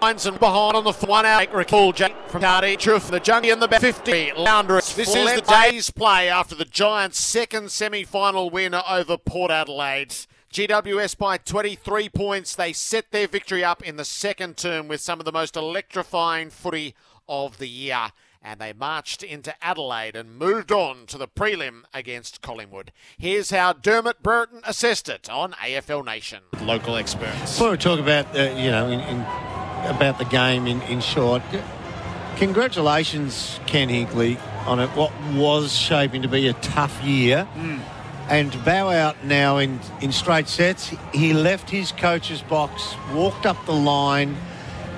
And behind on the one out. Recall Jake from Cardi Truth, the junkie in the back 50. Lounders. This is the day's play after the Giants' second semi final win over Port Adelaide. GWS by 23 points. They set their victory up in the second term with some of the most electrifying footy of the year. And they marched into Adelaide and moved on to the prelim against Collingwood. Here's how Dermott Brereton assessed it on AFL Nation. Local experts. Before we talk about, uh, you know, in, in, about the game in, in short, congratulations, Ken Hinkley, on it. What was shaping to be a tough year. Mm. And to bow out now in, in straight sets, he left his coach's box, walked up the line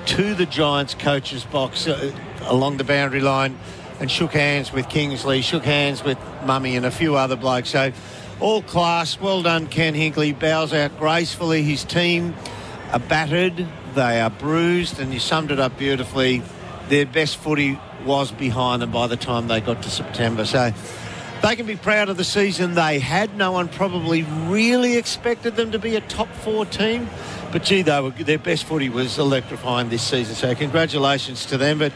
to the Giants' coach's box uh, along the boundary line and shook hands with Kingsley, shook hands with Mummy and a few other blokes. So all class, well done, Ken Hinkley. Bows out gracefully. His team are battered, they are bruised, and you summed it up beautifully. Their best footy was behind them by the time they got to September. So they can be proud of the season they had. No one probably really expected them to be a top four team. But gee, they were, their best footy was electrifying this season. So congratulations to them. But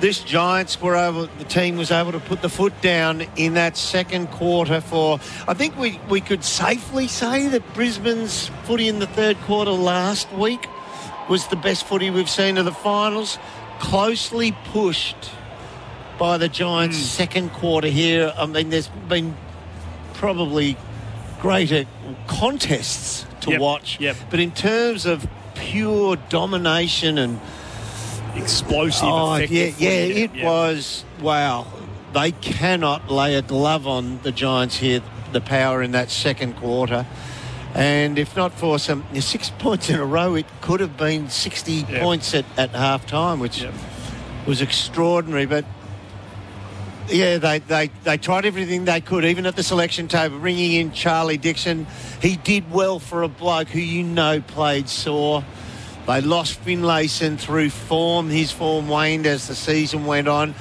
this Giants were able, the team was able to put the foot down in that second quarter for, I think we, we could safely say that Brisbane's footy in the third quarter last week was the best footy we've seen in the finals. Closely pushed by the Giants' Hmm. second quarter here. I mean, there's been probably greater contests to Yep, watch. yep. But in terms of pure domination and Explosive, Oh, effective yeah, yeah, it was wow. They cannot lay a glove on the Giants here. The power in that second quarter, and if not for some six points in a row, it could have been sixty Yeah. points at, at half time, which Yep. was extraordinary. But yeah, they, they, they tried everything they could, even at the selection table, bringing in Charlie Dixon. He did well for a bloke who you know played sore. They lost Finlayson through form. His form waned as the season went on.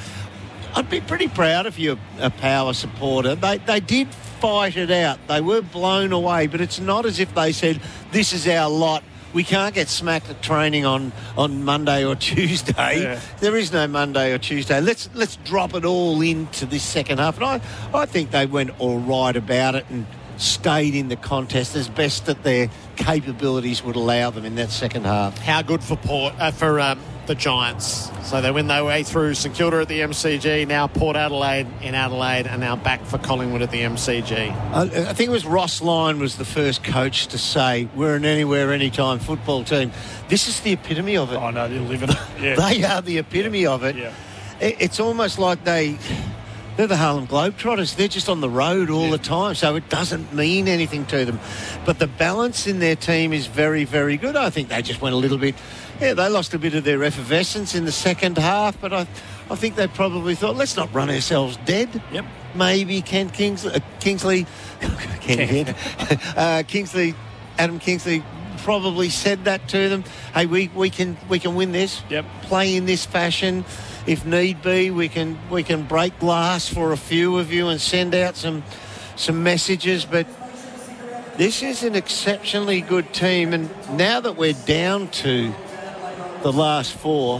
I'd be pretty proud if you're a power supporter. They, they did fight it out. They were blown away, but it's not as if they said, this is our lot. We can't get smacked at training on, on Monday or Tuesday. Yeah. There is no Monday or Tuesday. Let's let's drop it all into this second half. And I, I think they went all right about it and stayed in the contest as best that their capabilities would allow them in that second half. How good for Port uh, for um, the Giants. So they win their way through St Kilda at the MCG, now Port Adelaide in Adelaide, and now back for Collingwood at the MCG. I, I think it was Ross Lyon was the first coach to say we're an anywhere, anytime football team. This is the epitome of it. Oh no, they're living it. Yeah. They are the epitome of it. Yeah. It- It's almost like they. They're the Harlem Globetrotters. They're just on the road all Yeah. the time, so it doesn't mean anything to them. But the balance in their team is very, very good. I think they just went a little bit. Yeah, they lost a bit of their effervescence in the second half, but I, I think they probably thought, let's not run ourselves dead. Yep. Maybe Ken Kingsley, uh, Kingsley, uh, Kingsley, Adam Kingsley probably said that to them. Hey, we, we can we can win this. Yep. Play in this fashion. If need be, we can we can break glass for a few of you and send out some some messages. But this is an exceptionally good team, and now that we're down to the last four,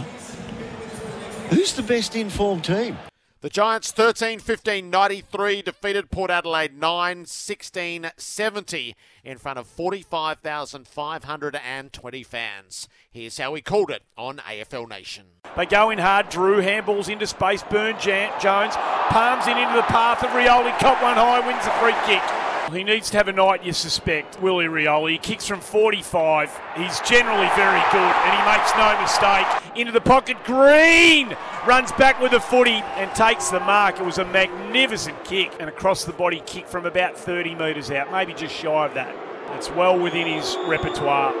who's the best informed team? The Giants 13 15 93 defeated Port Adelaide 9 16 70 in front of 45,520 fans. Here's how he called it on AFL Nation. They go in hard. Drew handballs into space. Burn Jan- Jones palms in into the path of Rioli. Cop one high, wins the free kick. He needs to have a night, you suspect, Willie Rioli. He kicks from 45. He's generally very good, and he makes no mistake. Into the pocket, Greene runs back with a footy and takes the mark. It was a magnificent kick, and across the body kick from about 30 metres out, maybe just shy of that. It's well within his repertoire.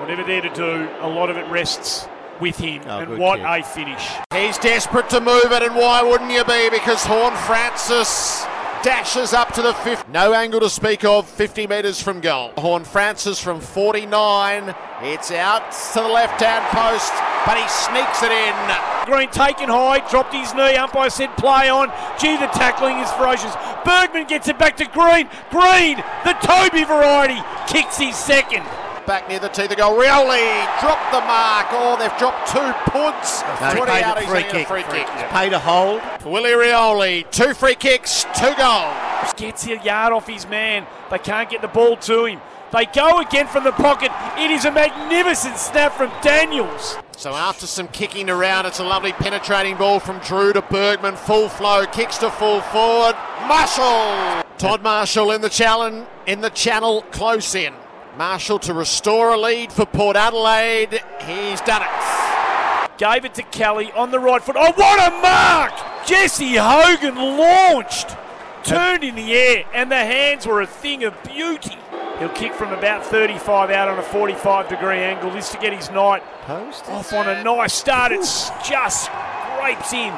Whatever they're to do, a lot of it rests with him. Oh, and what kick. a finish. He's desperate to move it, and why wouldn't you be? Because Horn Francis dashes up to the fifth. No angle to speak of, 50 metres from goal. Horne-Francis from 49. It's out to the left hand post, but he sneaks it in. Greene taken high, dropped his knee. Umpire said play on. Gee, the tackling is ferocious. Bergman gets it back to Greene. Greene, the Toby variety, kicks his second. Back near the teeth of goal. Rioli dropped the mark. Oh, they've dropped two puds. No, 20 paid out, a he's free in a kick. free kick. Paid a hold. Willie Rioli, two free kicks, two goals. Gets a yard off his man. They can't get the ball to him. They go again from the pocket. It is a magnificent snap from Daniels. So after some kicking around, it's a lovely penetrating ball from Drew to Bergman. Full flow, kicks to full forward. Marshall. Todd Marshall in the challenge, in the channel, close in. Marshall to restore a lead for Port Adelaide. He's done it. Gave it to Kelly on the right foot. Oh, what a mark! Jesse Hogan launched, turned in the air, and the hands were a thing of beauty. He'll kick from about 35 out on a 45 degree angle. This to get his night Post. off on a nice start. It's just scrapes in.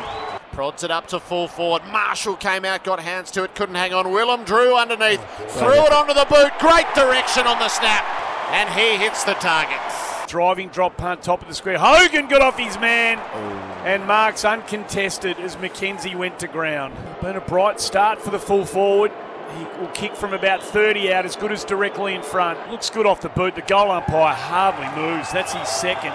Prods it up to full forward. Marshall came out, got hands to it, couldn't hang on. Willem Drew underneath, oh, threw it onto the boot. Great direction on the snap, and he hits the target. Driving drop punt, top of the square. Hogan got off his man. Oh. And marks uncontested as McKenzie went to ground. Been a bright start for the full forward. He will kick from about 30 out, as good as directly in front. Looks good off the boot. The goal umpire hardly moves. That's his second.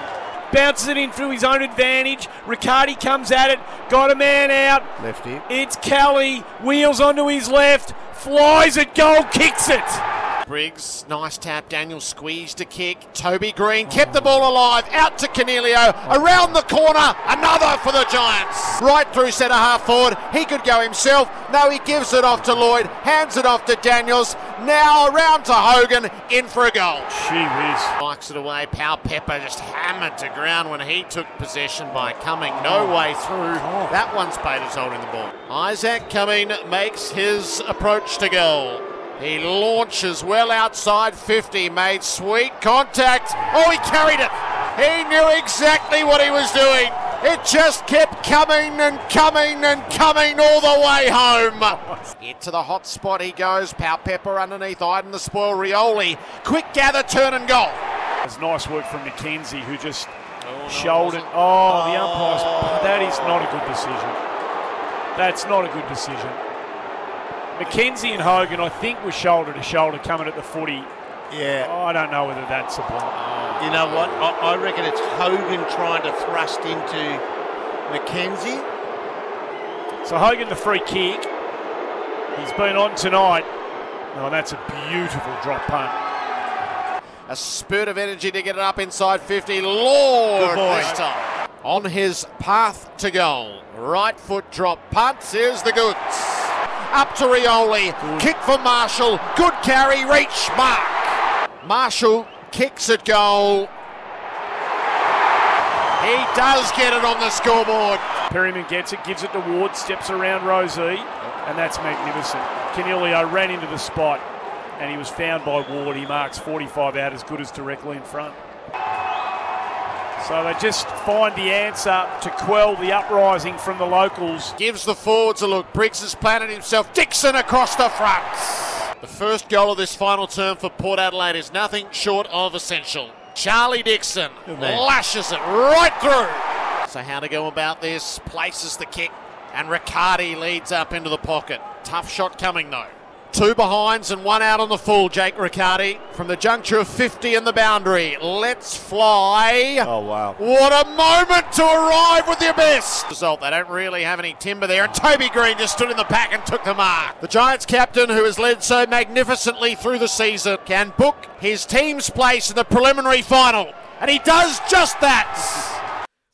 Bounces it in through his own advantage. Riccardi comes at it. Got a man out. Left hip. It's Kelly. Wheels onto his left. Flies at goal. Kicks it. Briggs, nice tap. Daniel squeezed a kick. Toby Greene kept the ball alive. Out to Coniglio. Around the corner. Another for the Giants. Right through centre half forward. He could go himself. No, he gives it off to Lloyd. Hands it off to Daniels. Now around to Hogan. In for a goal. She whiz. Spikes it away. Powell-Pepper just hammered to ground when he took possession by coming no way through. That one's Peters holding the ball. Isaac Cumming makes his approach to goal. He launches well outside 50, made sweet contact. Oh, he carried it. He knew exactly what he was doing. It just kept coming and coming and coming all the way home. Into the hot spot he goes. Powell-Pepper underneath Idun the spoil. Rioli. Quick gather, turn and goal. It's nice work from McKenzie who just oh, shouldered. Oh, the umpire's. That is not a good decision. That's not a good decision. McKenzie and Hogan, I think, were shoulder to shoulder coming at the footy. Yeah. I don't know whether that's a block. You know what? I, I reckon it's Hogan trying to thrust into McKenzie. So Hogan, the free kick. He's been on tonight. Oh, that's a beautiful drop punt. A spurt of energy to get it up inside 50. Lord, Good boy. this time. On his path to goal. Right foot drop. Punts. Here's the goods. Up to Rioli. Kick for Marshall. Good carry. Reach. Mark. Marshall kicks at goal. He does get it on the scoreboard. Perryman gets it, gives it to Ward, steps around Rozee, and that's magnificent. Coniglio ran into the spot, and he was found by Ward. He marks 45 out, as good as directly in front. So they just find the answer to quell the uprising from the locals. Gives the forwards a look. Briggs has planted himself. Dixon across the front. The first goal of this final term for Port Adelaide is nothing short of essential. Charlie Dixon Good man. lashes it right through. So how to go about this? Places the kick, and Riccardi leads up into the pocket. Tough shot coming though. Two behinds and one out on the full. Jake Riccardi from the juncture of 50 and the boundary. Let's fly. Oh, wow. What a moment to arrive with the abyss! Result, they don't really have any timber there, and Toby Greene just stood in the pack and took the mark. The Giants captain, who has led so magnificently through the season, can book his team's place in the preliminary final, and he does just that!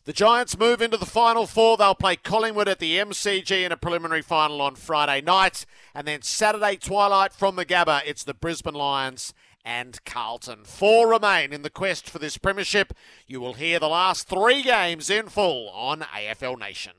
The Giants move into the final four. They'll play Collingwood at the MCG in a preliminary final on Friday night. And then Saturday twilight from the Gabba, it's the Brisbane Lions and Carlton. Four remain in the quest for this premiership. You will hear the last three games in full on AFL Nation.